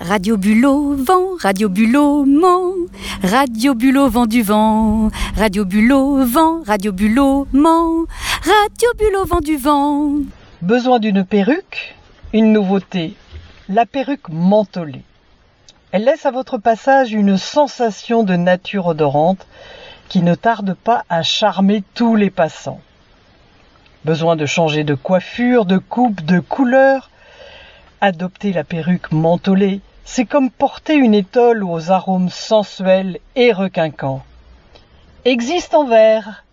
Radio Bulot, vent, Radio Bulot, ment. Radio Bulot, vent du vent. Radio Bulot, vent, Radio Bulot, ment. Radio Bulot, vent du vent. Besoin d'une perruque Une nouveauté. La perruque mentholée. Elle laisse à votre passage une sensation de nature odorante qui ne tarde pas à charmer tous les passants. Besoin de changer de coiffure, de coupe, de couleur Adopter la perruque mentholée, c'est comme porter une étole aux arômes sensuels et requinquants. Existe en verre,